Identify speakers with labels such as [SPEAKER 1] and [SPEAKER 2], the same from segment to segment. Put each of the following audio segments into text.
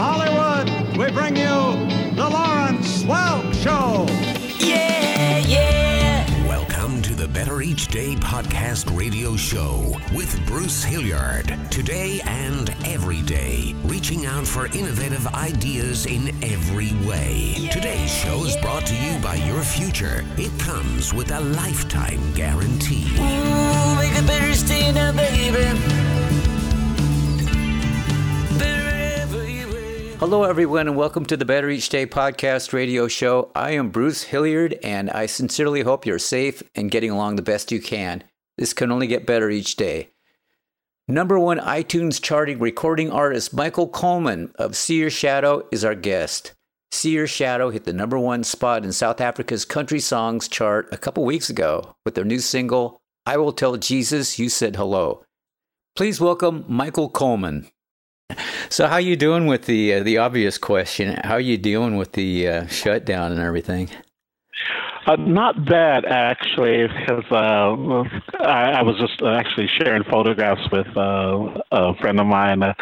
[SPEAKER 1] Hollywood, we bring you The Lawrence Welk Show.
[SPEAKER 2] Yeah, yeah.
[SPEAKER 3] Welcome to the Better Each Day podcast radio show with Bruce Hilliard. Today and every day, reaching out for innovative ideas in every way. Today's show is brought to you by your future. It comes with a lifetime guarantee.
[SPEAKER 2] Ooh, make a better stay now, baby.
[SPEAKER 4] Hello, everyone, and welcome to the Better Each Day podcast radio show. I am Bruce Hilliard, and I sincerely hope you're safe and getting along the best you can. This can only get better each day. Number one iTunes charting recording artist Michael Coleman of See Your Shadow is our guest. See Your Shadow hit the number one spot in South Africa's country songs chart a couple weeks ago with their new single, I Will Tell Jesus You Said Hello. Please welcome Michael Coleman. So, how you doing with the uh, the obvious question? How you dealing with the uh, shutdown and everything?
[SPEAKER 5] Uh, not bad, actually, because uh, I, I was just actually sharing photographs with uh, a friend of mine. Uh,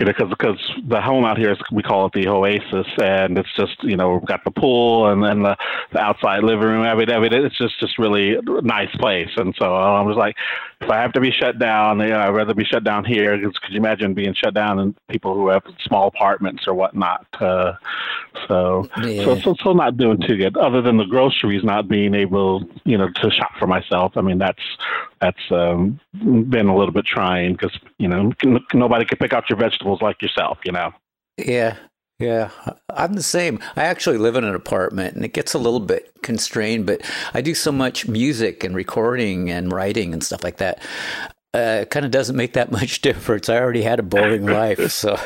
[SPEAKER 5] you know, because the home out here is we call it the Oasis, and it's just you know we've got the pool and then the, the outside living room. I mean, I mean, it's just just really nice place. And so I was like, if I have to be shut down, you know, I'd rather be shut down here. Could you imagine being shut down and people who have small apartments or whatnot? Uh, so,
[SPEAKER 4] Yeah.
[SPEAKER 5] so so so not doing too good. Other than the groceries not being able, you know, to shop for myself. I mean, that's that's um, been a little bit trying because you know n- nobody can pick out your vegetables like yourself. You know.
[SPEAKER 4] Yeah, yeah. I'm the same. I actually live in an apartment and it gets a little bit constrained, but I do so much music and recording and writing and stuff like that. Uh, it kind of doesn't make that much difference. I already had a boring life, so.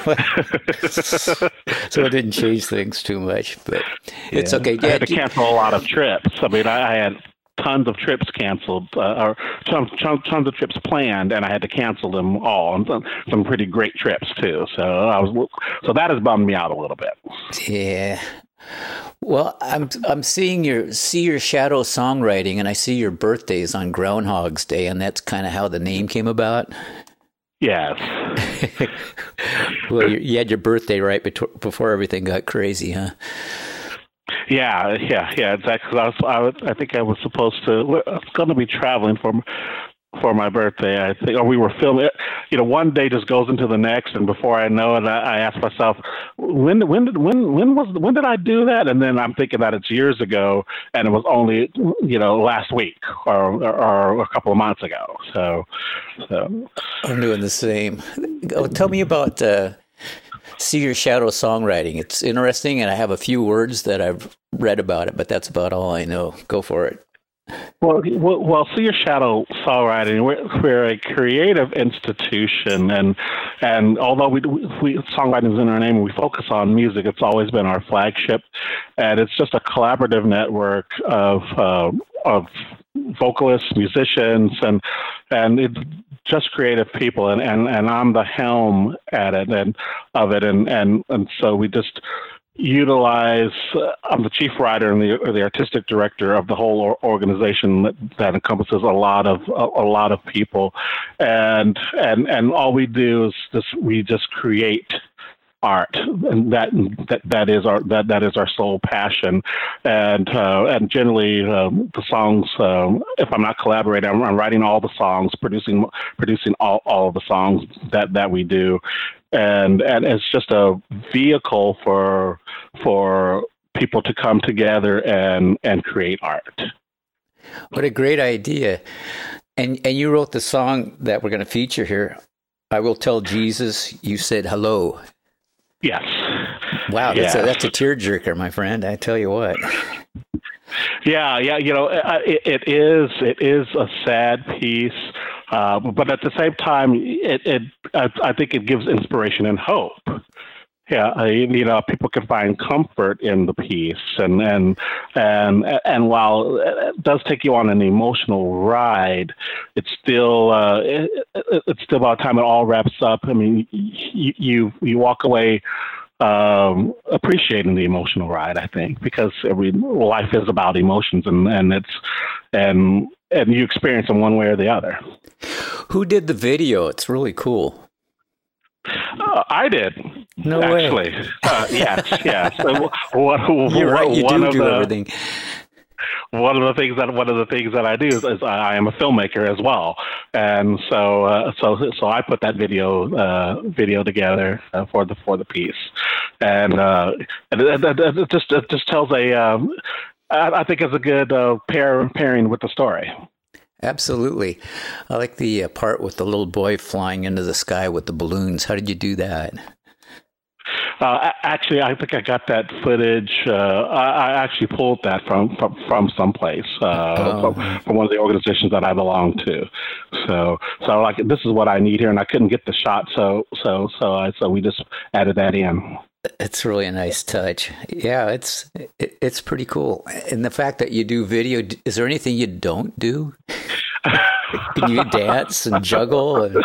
[SPEAKER 4] so it didn't change things too much, but it's okay. Yeah, I
[SPEAKER 5] had to cancel a lot of trips. I mean, I, I had tons of trips canceled, uh, or tons, tons, tons of trips planned, and I had to cancel them all. And some, some pretty great trips too. So I was, so that has bummed me out a little bit.
[SPEAKER 4] Yeah. Well, I'm I'm seeing your see your shadow songwriting, and I see your birthdays on Groundhog's Day, and that's kind of how the name came about.
[SPEAKER 5] Yes.
[SPEAKER 4] Well, you, you had your birthday right beto- before everything got crazy, huh?
[SPEAKER 5] Yeah, yeah, yeah, exactly. I, was, I, was, I think I was supposed to. I was going to be traveling for for my birthday. I think, or we were filming. You know, one day just goes into the next, and before I know it, I, I asked myself, when, when did, when, when was, when did I do that? And then I'm thinking that it's years ago, and it was only, you know, last week or or, or a couple of months ago. So, so
[SPEAKER 4] I'm doing the same. Oh, tell me about uh, see your shadow songwriting. It's interesting, and I have a few words that I've read about it, but that's about all I know. Go for it.
[SPEAKER 5] Well, well, See Your Shadow Songwriting, we're, we're a creative institution, and and although we, we songwriting is in our name, we focus on music. It's always been our flagship, and it's just a collaborative network of uh, of vocalists, musicians, and and it's just creative people, and, and, and I'm the helm at it and of it, and and and so we just utilize. Uh, I'm the chief writer and the, or the artistic director of the whole or- organization that, that encompasses a lot of a, a lot of people, and and and all we do is just we just create art and that that that is our that that is our sole passion and uh, and generally um, the songs um, if I'm not collaborating I'm, I'm writing all the songs producing producing all, all of the songs that that we do and and it's just a vehicle for for people to come together and and create art
[SPEAKER 4] What a great idea! And and you wrote the song that we're going to feature here. I will tell Jesus you said hello.
[SPEAKER 5] Yes
[SPEAKER 4] Wow, that's a, that's a tearjerker, my friend. I tell you what.
[SPEAKER 5] Yeah, yeah, you know, uh, it, it is it is a sad piece, uh, but at the same time, it, it I, I think it gives inspiration and hope. Yeah, you know, people can find comfort in the piece, and and and and while it does take you on an emotional ride, it's still uh, it, it- it's still by the time it all wraps up. I mean, you you, you walk away um, appreciating the emotional ride. I think because every life is about emotions, and and it's and and you experience them one way or the other.
[SPEAKER 4] Who did the video? It's really cool.
[SPEAKER 5] Uh, I did.
[SPEAKER 4] No way.
[SPEAKER 5] actually. Uh, yes, yes. And One,
[SPEAKER 4] You're right. You
[SPEAKER 5] one
[SPEAKER 4] do
[SPEAKER 5] of
[SPEAKER 4] do
[SPEAKER 5] the,
[SPEAKER 4] everything.
[SPEAKER 5] one of the things that one of the things that I do is, is I am a filmmaker as well, and so uh, so so I put that video uh, video together uh, for the for the piece, and uh, and it, it, it it just it just tells a um, I, I think it's a good uh, pair pairing with the story.
[SPEAKER 4] Absolutely. I like the uh, part with the little boy flying into the sky with the balloons. How did you do that?
[SPEAKER 5] Uh, actually, I think I got that footage. Uh, I, I actually pulled that from from, from someplace uh,
[SPEAKER 4] Oh.
[SPEAKER 5] from, from one of the organizations that I belong to. So, so like this is what I need here, and I couldn't get the shot, so so so I so we just added that in.
[SPEAKER 4] It's really a nice touch. Yeah, it's it, it's pretty cool. And the fact that you do video, is there anything you don't do? Can you dance and juggle? And,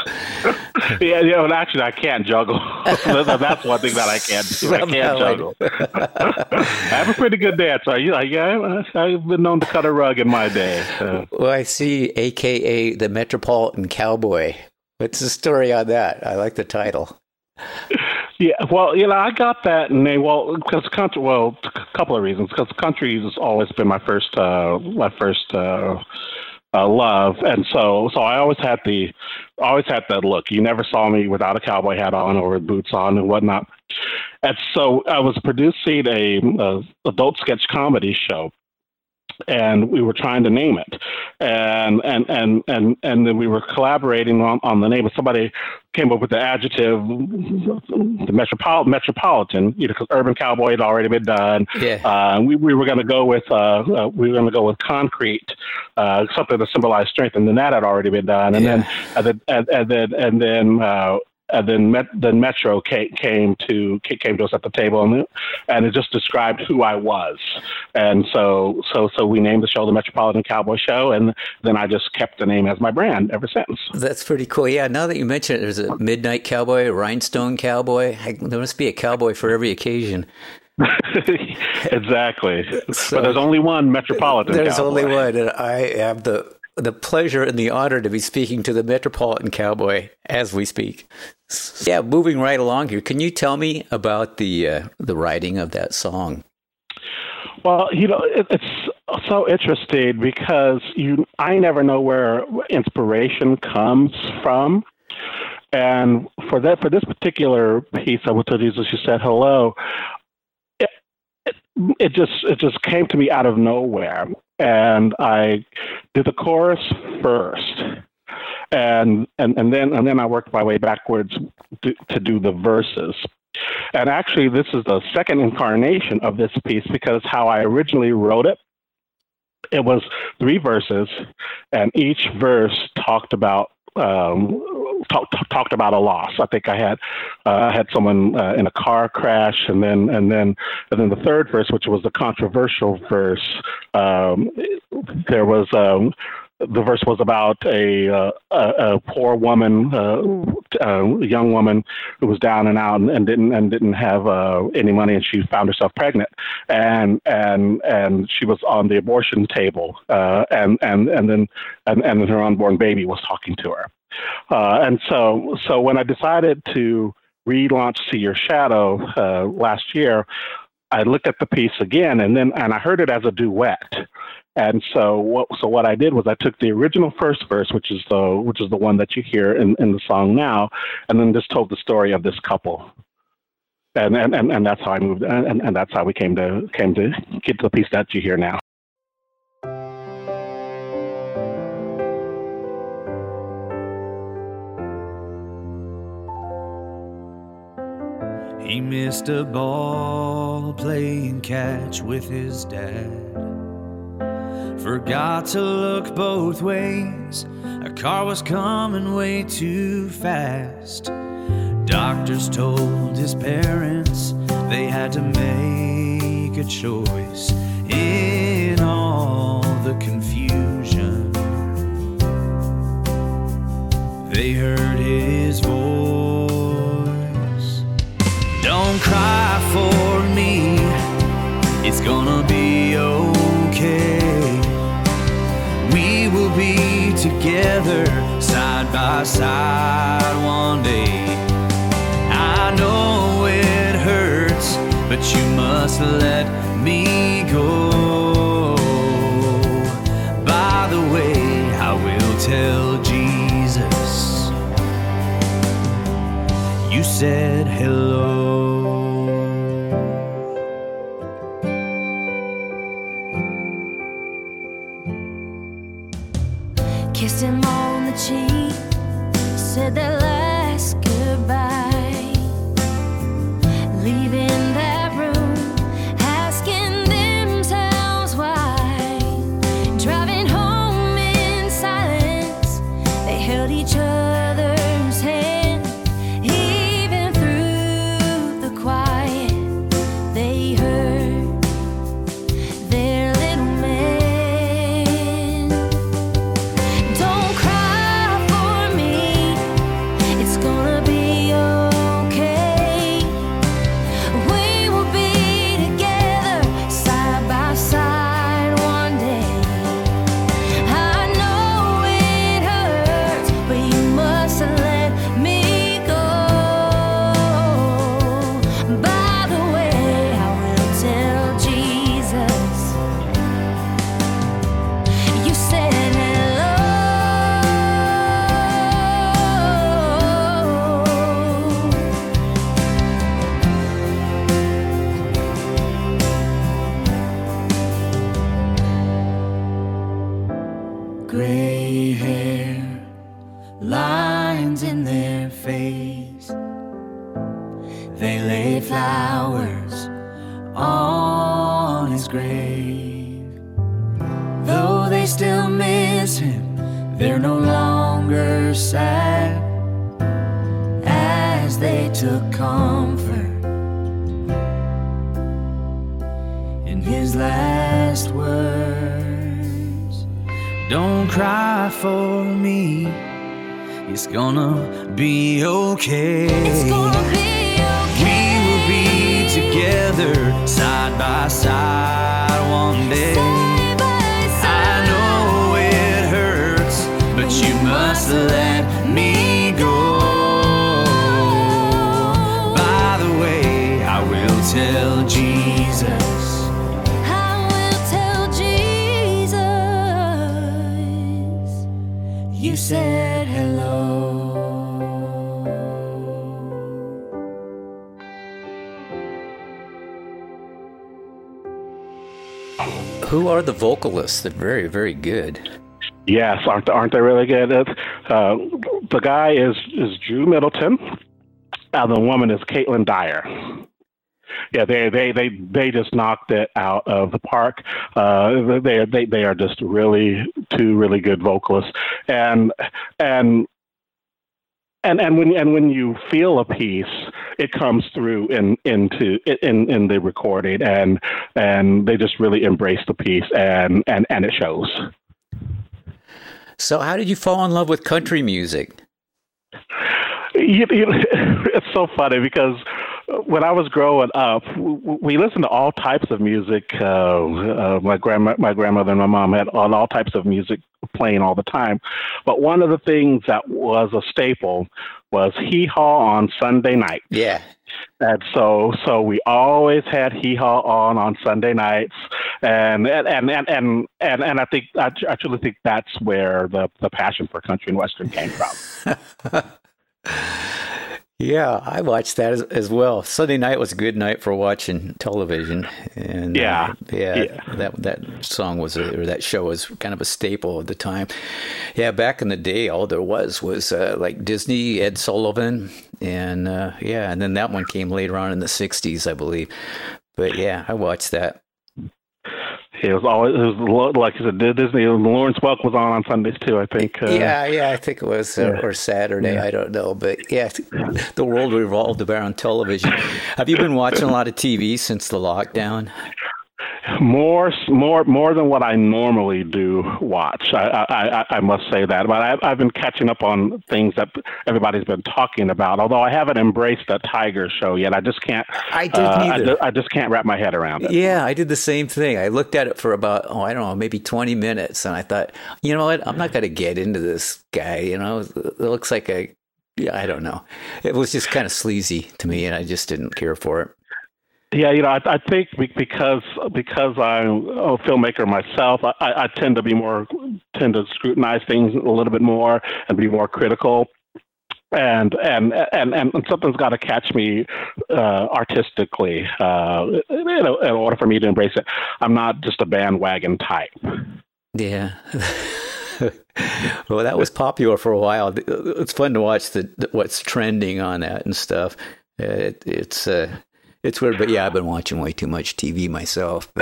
[SPEAKER 5] Yeah, yeah. Well, actually, I can't juggle. That's one thing that I can't do. I can't juggle. I have a pretty good dancer. You like, yeah, I've been known to cut a rug in my day. So.
[SPEAKER 4] well, I see, AKA the Metropolitan Cowboy. What's the story on that? I like the title.
[SPEAKER 5] Yeah, well, you know, I got that name. Well, because country. Well, a couple of reasons. Because country has always been my first, uh, my first uh, uh, love, and so, so I always had the, always had that look. You never saw me without a cowboy hat on or boots on and whatnot. And so, I was producing a, a adult sketch comedy show. And we were trying to name it, and and and and and then we were collaborating on, on the name. Somebody came up with the adjective the metropol- metropolitan, you know, because urban cowboy had already been done.
[SPEAKER 4] Yeah.
[SPEAKER 5] Uh, we, we were going to go with uh, uh, we were going to go with concrete, uh, something to symbolize strength, and then that had already been done. And
[SPEAKER 4] Yeah.
[SPEAKER 5] then and then and, and then and then. And then, Met, then Metro came, came to came to us at the table, and, and it just described who I was, and so so so we named the show the Metropolitan Cowboy Show, and then I just kept the name as my brand ever since.
[SPEAKER 4] That's pretty cool. Yeah, now that you mention it, there's a Midnight Cowboy, a Rhinestone Cowboy. There must be a cowboy for every occasion.
[SPEAKER 5] exactly.
[SPEAKER 4] So-
[SPEAKER 5] but there's only one Metropolitan.
[SPEAKER 4] There's
[SPEAKER 5] Cowboy.
[SPEAKER 4] only one, and I have the the pleasure and the honor to be speaking to the Metropolitan Cowboy as we speak. Yeah, moving right along here. Can you tell me about the uh, the writing of that song?
[SPEAKER 5] Well, you know, it, it's so interesting because you, I never know where inspiration comes from, and for that, for this particular piece, I would tell Jesus, you said hello. It, it, it just, it just came to me out of nowhere, and I did the chorus first, and and and then and then I worked my way backwards to, to do the verses. And actually, this is the second incarnation of this piece because how I originally wrote it, it was three verses, and each verse talked about um, talk, talk- talked about a loss. I think I had uh, I had someone uh, in a car crash, and then and then and then the third verse, which was the controversial verse, um, there was. Um, the verse was about a uh, a, a poor woman, uh, a young woman who was down and out and, and didn't and didn't have uh, any money, and she found herself pregnant, and and and she was on the abortion table, uh, and and and then and, and then her unborn baby was talking to her, uh, and so so when I decided to relaunch See Your Shadow uh, last year, I looked at the piece again, and then and I heard it as a duet. And so what so what I did was I took the original first verse, which is the which is the one that you hear in, in the song now, and then just told the story of this couple. And and, and, and that's how I moved and, and that's how we came to came to get the piece that you hear now.
[SPEAKER 2] He missed a ball playing catch with his dad. Forgot to look both ways. A car was coming way too fast. Doctors told his parents they had to make a choice by side one day. I know it
[SPEAKER 6] hurts, but you must let me go. By the way, I will tell Jesus you said hello.
[SPEAKER 2] Comfort in his last words. Don't cry for me. It's gonna be okay.
[SPEAKER 6] It's gonna be
[SPEAKER 2] We will be together side by side one day.
[SPEAKER 6] Side by
[SPEAKER 2] I know it hurts, but you must let You said hello.
[SPEAKER 4] Who are the vocalists? They're very, very good.
[SPEAKER 5] Yes, aren't aren't they really good? Uh, the guy is is Drew Middleton, and the woman is Caitlin Dyer. Yeah, they they they they just knocked it out of the park. Uh, they they they are just really two really good vocalists, and and and and when and when you feel a piece, it comes through in into in in the recording, and and they just really embrace the piece, and and and it shows.
[SPEAKER 4] So, how did you fall in love with country music?
[SPEAKER 5] You, you, it's so funny because when I was growing up, we listened to all types of music. Uh, uh, my grandma, my grandmother, and my mom had on all types of music playing all the time. But one of the things that was a staple was hee haw on Sunday night.
[SPEAKER 4] Yeah.
[SPEAKER 5] And so, so we always had hee haw on on Sunday nights, and and and and and and, and I think I actually think that's where the the passion for country and western came from.
[SPEAKER 4] Yeah, I watched that as, as well. Sunday night was a good night for watching television, and uh,
[SPEAKER 5] Yeah,
[SPEAKER 4] yeah,
[SPEAKER 5] yeah.
[SPEAKER 4] that that song was a, or that show was kind of a staple at the time. Yeah, back in the day, all there was was uh, like Disney, Ed Sullivan, and uh, yeah, and then that one came later on in the '60s, I believe. But yeah, I watched that.
[SPEAKER 5] It was always it was lo- like you said, Disney. Lawrence Welk was on on Sundays too. I think. Uh,
[SPEAKER 4] yeah, yeah, I think it was uh,
[SPEAKER 5] yeah.
[SPEAKER 4] or Saturday. I don't know, but yeah, the world revolved around television. Have you been watching a lot of TV since the lockdown?
[SPEAKER 5] More, more, more than what I normally do watch. I, I, I, I must say that. But I, I've been catching up on things that everybody's been talking about. Although I haven't embraced the Tiger show yet. I just can't.
[SPEAKER 4] I didn't
[SPEAKER 5] uh, I. I just can't wrap my head around it.
[SPEAKER 4] Yeah, I did the same thing. I looked at it for about, oh, I don't know, maybe 20 minutes. And I thought, you know what? I'm not going to get into this guy. You know, it looks like a, yeah, I don't know. It was just kind of sleazy to me, and I just didn't care for it.
[SPEAKER 5] Yeah, you know, I, I think because because I'm a filmmaker myself, I, I tend to be more tend to scrutinize things a little bit more and be more critical and and and and something's got to catch me uh, artistically uh, in, order for me to embrace it. I'm not just a bandwagon type.
[SPEAKER 4] Yeah. well, that was popular for a while. It's fun to watch the what's trending on that and stuff. It, it's uh, it's weird, but yeah, I've been watching way too much TV myself.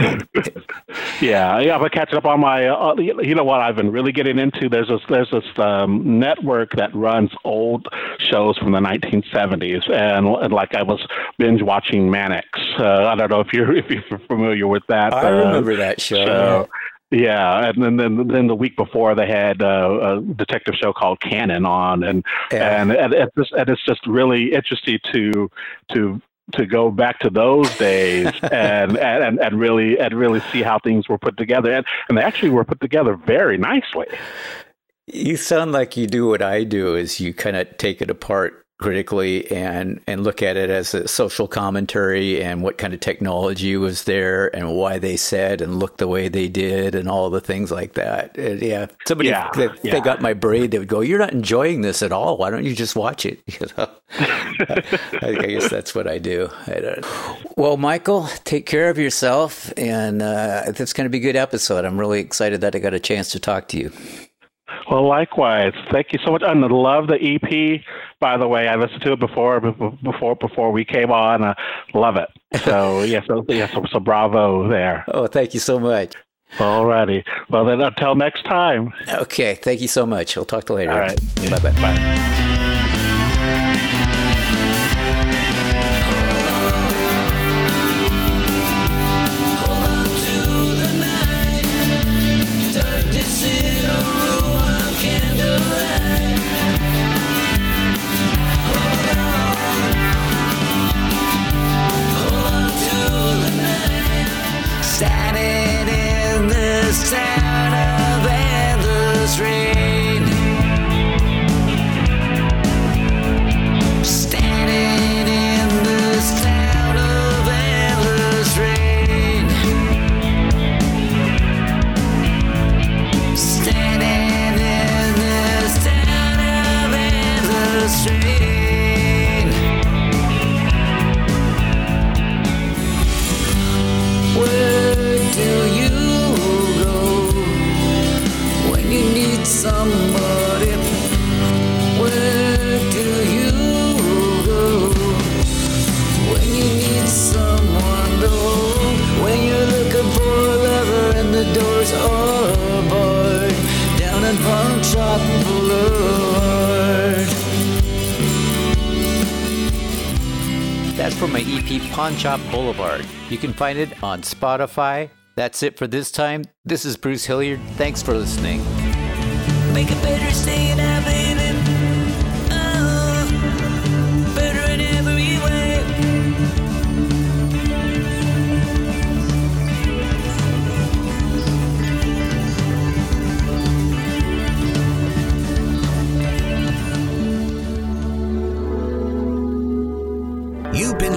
[SPEAKER 5] yeah, yeah, I've been catching up on my. Uh, you know what? I've been really getting into. There's this there's this um, network that runs old shows from the 1970s, and, and like I was binge watching Mannix. Uh, I don't know if you're if you're familiar with that.
[SPEAKER 4] I uh, remember that show. show.
[SPEAKER 5] Yeah, and then then, then the week before they had uh, a detective show called Cannon on, and yeah. and and it's, just, and it's just really interesting to to to go back to those days and, and and really and really see how things were put together. And, and they actually were put together very nicely.
[SPEAKER 4] You sound like you do what i do is you kind of take it apart critically and and look at it as a social commentary and what kind of technology was there and why they said and looked the way they did and all the things like that. And yeah, somebody yeah, they, yeah. they got my brain, they would go, "You're not enjoying this at all. Why don't you just watch it?" You know, I, I, guess that's what I do. I well, Michael, take care of yourself, and uh, it's going to be a good episode. I'm really excited that I got a chance to talk to you.
[SPEAKER 5] Well, likewise. Thank you so much. And I love the EP. By the way, I listened to it before before before we came on. I love it. So yeah, so yeah, so, so bravo there.
[SPEAKER 4] Oh, thank you so much.
[SPEAKER 5] All righty. Well, then until next time.
[SPEAKER 4] Okay. Thank you so much. We'll talk to you later.
[SPEAKER 5] All right.
[SPEAKER 4] Bye-bye. Bye. Pawn Shop Boulevard. You can find it on Spotify. That's it for this time. This is Bruce Hilliard. Thanks for listening.